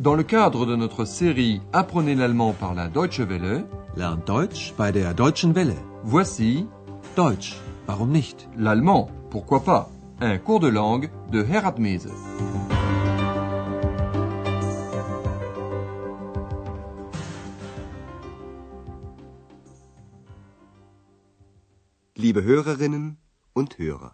Dans le cadre de notre série Apprenez l'allemand par la Deutsche Welle, Lernt Deutsch bei der Deutschen Welle. voici Deutsch, warum nicht? l'allemand, pourquoi pas, un cours de langue de Herat Mese. Liebe Hörerinnen und Hörer.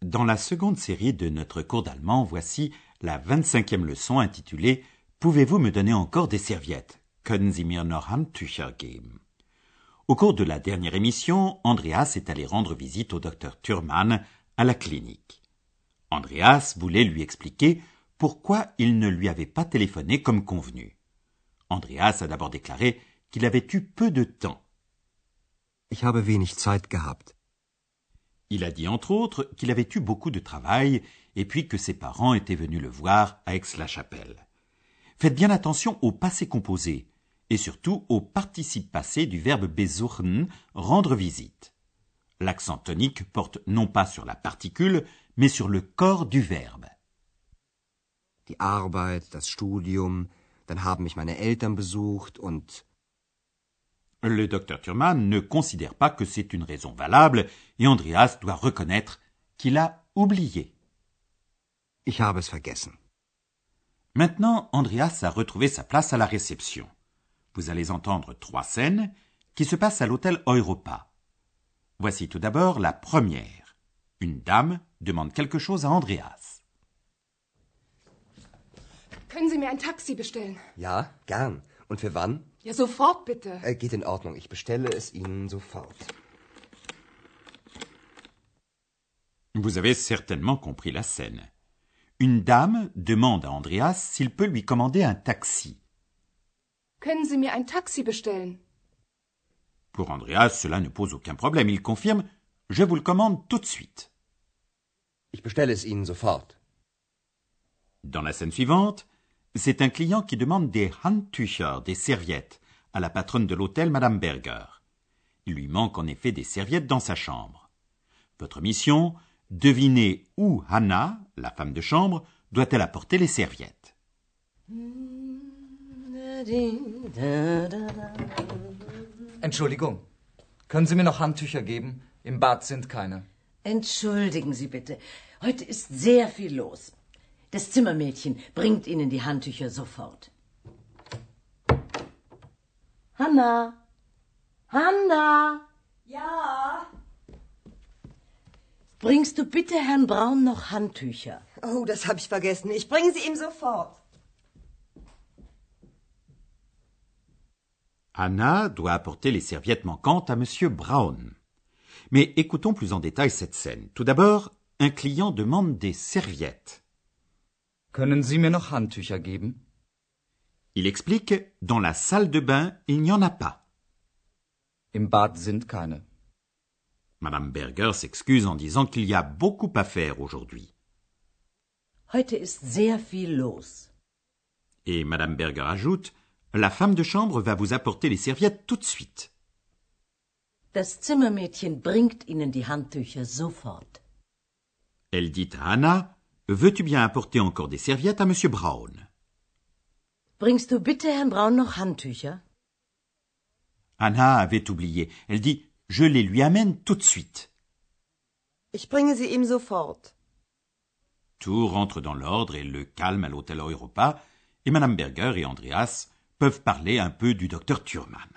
Dans la seconde série de notre cours d'allemand, voici la 25e leçon intitulée Pouvez-vous me donner encore des serviettes? Können Sie mir noch Handtücher geben? Au cours de la dernière émission, Andreas est allé rendre visite au docteur Thurman à la clinique. Andreas voulait lui expliquer pourquoi il ne lui avait pas téléphoné comme convenu. Andreas a d'abord déclaré qu'il avait eu peu de temps. Ich habe wenig Zeit gehabt. Il a dit entre autres qu'il avait eu beaucoup de travail et puis que ses parents étaient venus le voir à Aix-la-Chapelle. Faites bien attention au passé composé et surtout au participe passé du verbe besuchen, rendre visite. L'accent tonique porte non pas sur la particule, mais sur le corps du verbe. Die Arbeit, das Studium, dann haben mich meine Eltern besucht und Le docteur Thurman ne considère pas que c'est une raison valable et Andreas doit reconnaître qu'il a oublié. Ich habe es vergessen. Maintenant, Andreas a retrouvé sa place à la réception. Vous allez entendre trois scènes qui se passent à l'hôtel Europa. Voici tout d'abord la première. Une dame demande quelque chose à Andreas. Können Sie mir ein Taxi bestellen? Ja, gern. Und für wann? Ja, sofort bitte. Äh, geht in Ordnung. Ich bestelle es Ihnen sofort. Vous avez certainement compris la scène. Une dame demande à Andreas s'il peut lui commander un taxi. Können Sie mir ein Taxi bestellen? Pour Andreas, cela ne pose aucun problème. Il confirme Je vous le commande tout de suite. Ich bestelle es Ihnen sofort. Dans la scène suivante, c'est un client qui demande des Handtücher, des serviettes, à la patronne de l'hôtel, Madame Berger. Il lui manque en effet des serviettes dans sa chambre. Votre mission, deviner où Hannah, la femme de chambre, doit-elle apporter les serviettes. Entschuldigung. Können Sie mir noch Handtücher geben? Im Bad sind keine. Entschuldigen Sie bitte. Heute ist sehr viel los. Das Zimmermädchen bringt Ihnen die Handtücher sofort. Hanna! Hanna! Ja, Bringst du bitte Herrn Braun noch Handtücher? oh, das habe ich vergessen. Ich bringe sie ihm sofort. Anna doit apporter les serviettes manquantes à Monsieur Brown. Mais écoutons plus en détail cette scène. Tout d'abord, un client demande des serviettes. Können Sie mir noch Handtücher geben? Il explique Dans la salle de bain, il n'y en a pas. Im Bad sind keine. Madame Berger s'excuse en disant qu'il y a beaucoup à faire aujourd'hui. Heute ist sehr viel los. Et Madame Berger ajoute La femme de chambre va vous apporter les serviettes tout de suite. Das Zimmermädchen bringt Ihnen die Handtücher sofort. Elle dit à Anna Veux-tu bien apporter encore des serviettes à Monsieur Brown Bringst du bitte Herrn Braun noch Handtücher? Anna avait oublié. Elle dit Je les lui amène tout de suite. Ich bringe sie ihm sofort. Tout rentre dans l'ordre et le calme à l'hôtel Europa, et Madame Berger et Andreas peuvent parler un peu du docteur Thurman.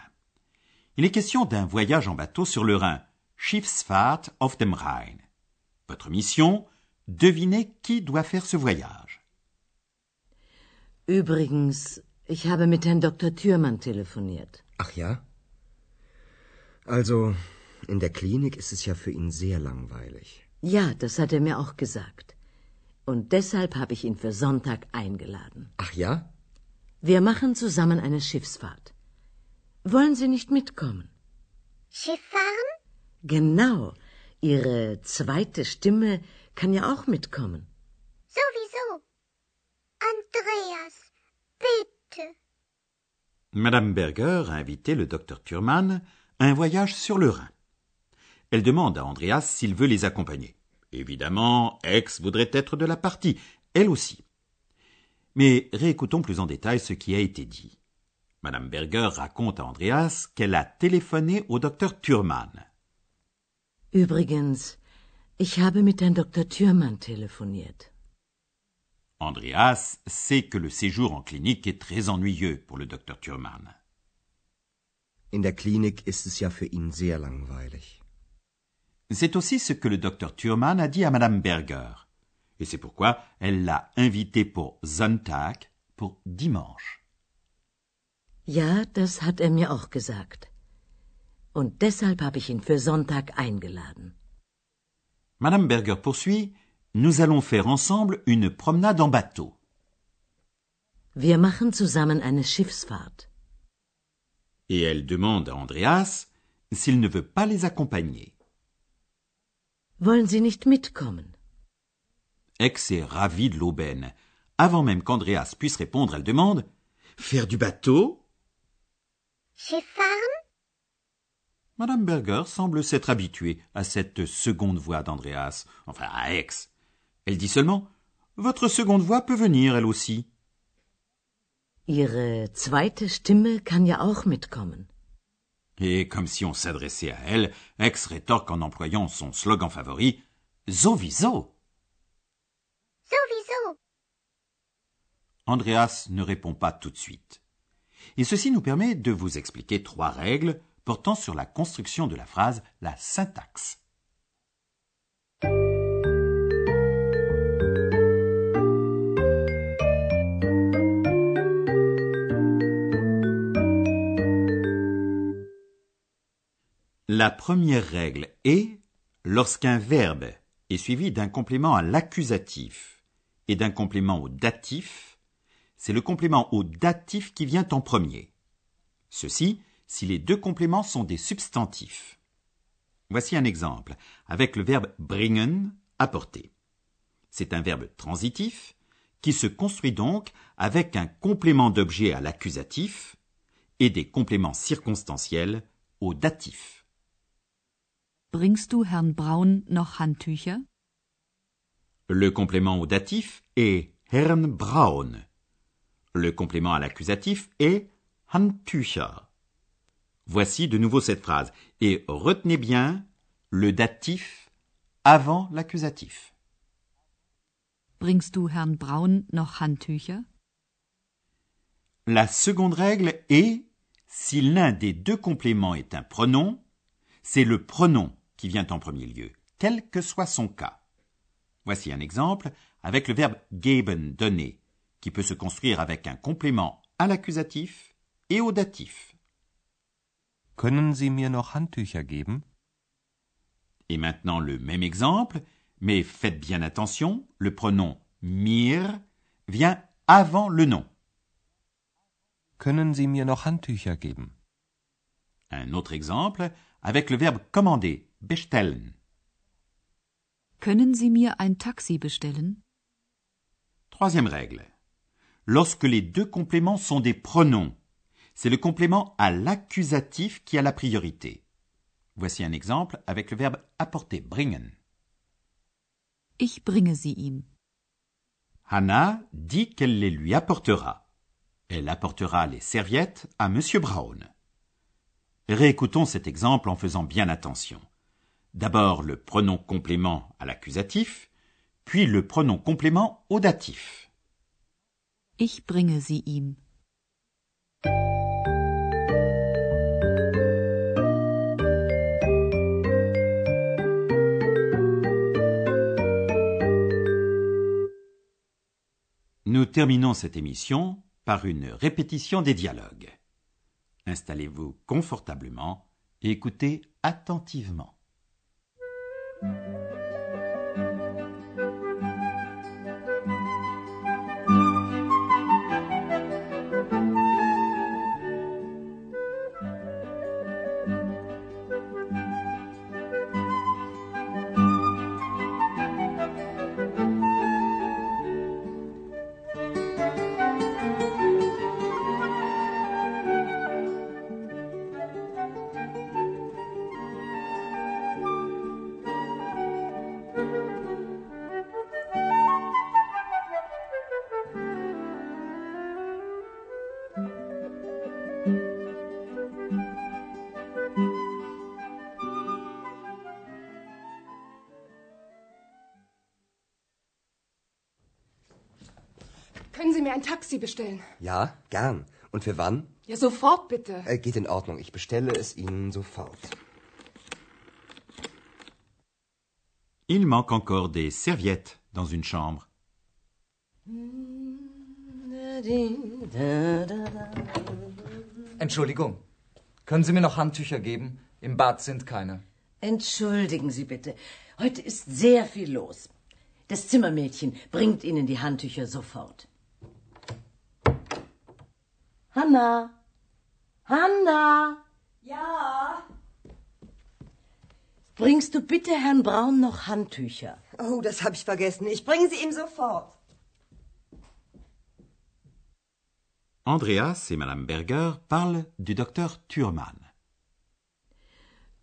Il est question d'un voyage en bateau sur le Rhin, Schiffsfahrt auf dem Rhein. Votre mission, devinez qui doit faire ce voyage. Übrigens, ich habe mit Herrn Dr. Thürmann telefoniert. Ach ja? Also, in der Klinik ist es ja für ihn sehr langweilig. Ja, das hat er mir auch gesagt. Und deshalb habe ich ihn für Sonntag eingeladen. Ach ja? Wir machen zusammen eine Schiffsfahrt. Wollen Sie nicht mitkommen? Schiff fahren? Genau. Ihre zweite Stimme kann ja auch mitkommen. Sowieso. Andreas, bitte. Madame Berger a invité le docteur Thurman un voyage sur le Rhin. Elle demande à Andreas s'il veut les accompagner. Évidemment, Aix voudrait être de la partie, elle aussi. Mais réécoutons plus en détail ce qui a été dit. Madame Berger raconte à Andreas qu'elle a téléphoné au docteur Thurman. Übrigens, ich habe mit Herrn Dr. Thürmann telefoniert. Andreas sait que le séjour en clinique est très ennuyeux pour le docteur Thurman. In der Klinik ist es ja für ihn sehr langweilig. C'est aussi ce que le docteur Thurman a dit à Madame Berger. Et c'est pourquoi elle l'a invité pour Sonntag, pour dimanche. Ja, das hat er mir auch gesagt. Und deshalb habe ich ihn für Sonntag eingeladen. Madame Berger poursuit. Nous allons faire ensemble une promenade en bateau. Wir machen zusammen eine Schiffsfahrt. Et elle demande à Andreas s'il ne veut pas les accompagner. Wollen Sie nicht mitkommen? Ex est ravi de l'aubaine. Avant même qu'Andreas puisse répondre, elle demande Faire du bateau? Skifahren? Madame Berger semble s'être habituée à cette seconde voix d'Andreas, enfin à Ex. Elle dit seulement Votre seconde voix peut venir, elle aussi. Ihre zweite Stimme kann ja auch mitkommen. Et comme si on s'adressait à elle, Ex rétorque en employant son slogan favori Sowieso. Sowieso. Andreas ne répond pas tout de suite. Et ceci nous permet de vous expliquer trois règles portant sur la construction de la phrase, la syntaxe. La première règle est lorsqu'un verbe est suivi d'un complément à l'accusatif et d'un complément au datif, c'est le complément au datif qui vient en premier. Ceci si les deux compléments sont des substantifs. Voici un exemple avec le verbe bringen, apporter. C'est un verbe transitif qui se construit donc avec un complément d'objet à l'accusatif et des compléments circonstanciels au datif. Bringst du Herrn Braun noch Handtücher? Le complément au datif est Herrn Braun. Le complément à l'accusatif est Handtücher. Voici de nouveau cette phrase. Et retenez bien le datif avant l'accusatif. Bringst du Herrn Braun noch Handtücher? La seconde règle est si l'un des deux compléments est un pronom, c'est le pronom qui vient en premier lieu, quel que soit son cas. Voici un exemple avec le verbe geben, donner, qui peut se construire avec un complément à l'accusatif et au datif. Können Sie mir noch Handtücher geben? Et maintenant le même exemple, mais faites bien attention, le pronom mir vient avant le nom. Können Sie mir noch Handtücher geben? Un autre exemple avec le verbe commander, bestellen. Können Sie mir ein Taxi bestellen? Troisième règle. Lorsque les deux compléments sont des pronoms, c'est le complément à l'accusatif qui a la priorité. Voici un exemple avec le verbe apporter, bringen. Ich bringe sie ihm. Hannah dit qu'elle les lui apportera. Elle apportera les serviettes à Monsieur Brown. Réécoutons cet exemple en faisant bien attention. D'abord le pronom complément à l'accusatif, puis le pronom complément au datif. Ich bringe sie ihm. Nous terminons cette émission par une répétition des dialogues. Installez-vous confortablement et écoutez attentivement. Sie mir ein Taxi bestellen? Ja, gern. Und für wann? Ja, sofort bitte. Äh, geht in Ordnung. Ich bestelle es Ihnen sofort. Il manque encore des serviettes dans une chambre. Entschuldigung. Können Sie mir noch Handtücher geben? Im Bad sind keine. Entschuldigen Sie bitte. Heute ist sehr viel los. Das Zimmermädchen bringt Ihnen die Handtücher sofort. Hanna! Hanna! Ja. Bringst du bitte Herrn Braun noch Handtücher? Oh, das habe ich vergessen. Ich bringe sie ihm sofort. Andreas et Madame Berger parlent du docteur Thurmann.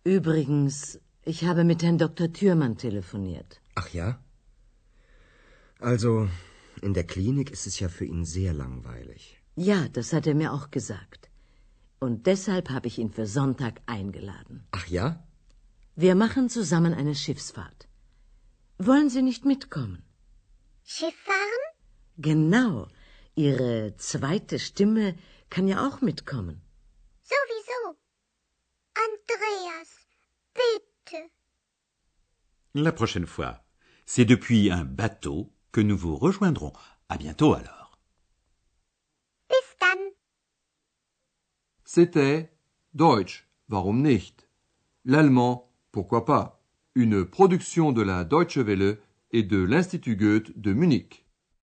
Übrigens, ich habe mit Herrn Dr. Thürmann telefoniert. Ach ja? Also, in der Klinik ist es ja für ihn sehr langweilig. Ja, das hat er mir auch gesagt. Und deshalb habe ich ihn für Sonntag eingeladen. Ach ja? Wir machen zusammen eine Schiffsfahrt. Wollen Sie nicht mitkommen? Schiff fahren? Genau. Ihre zweite Stimme kann ja auch mitkommen. Sowieso. Andreas, bitte. La prochaine fois, c'est depuis un bateau que nous vous rejoindrons. À bientôt alors. C'était Deutsch, warum nicht? L'allemand, pourquoi pas? Une production de la Deutsche Welle et de l'Institut Goethe de Munich.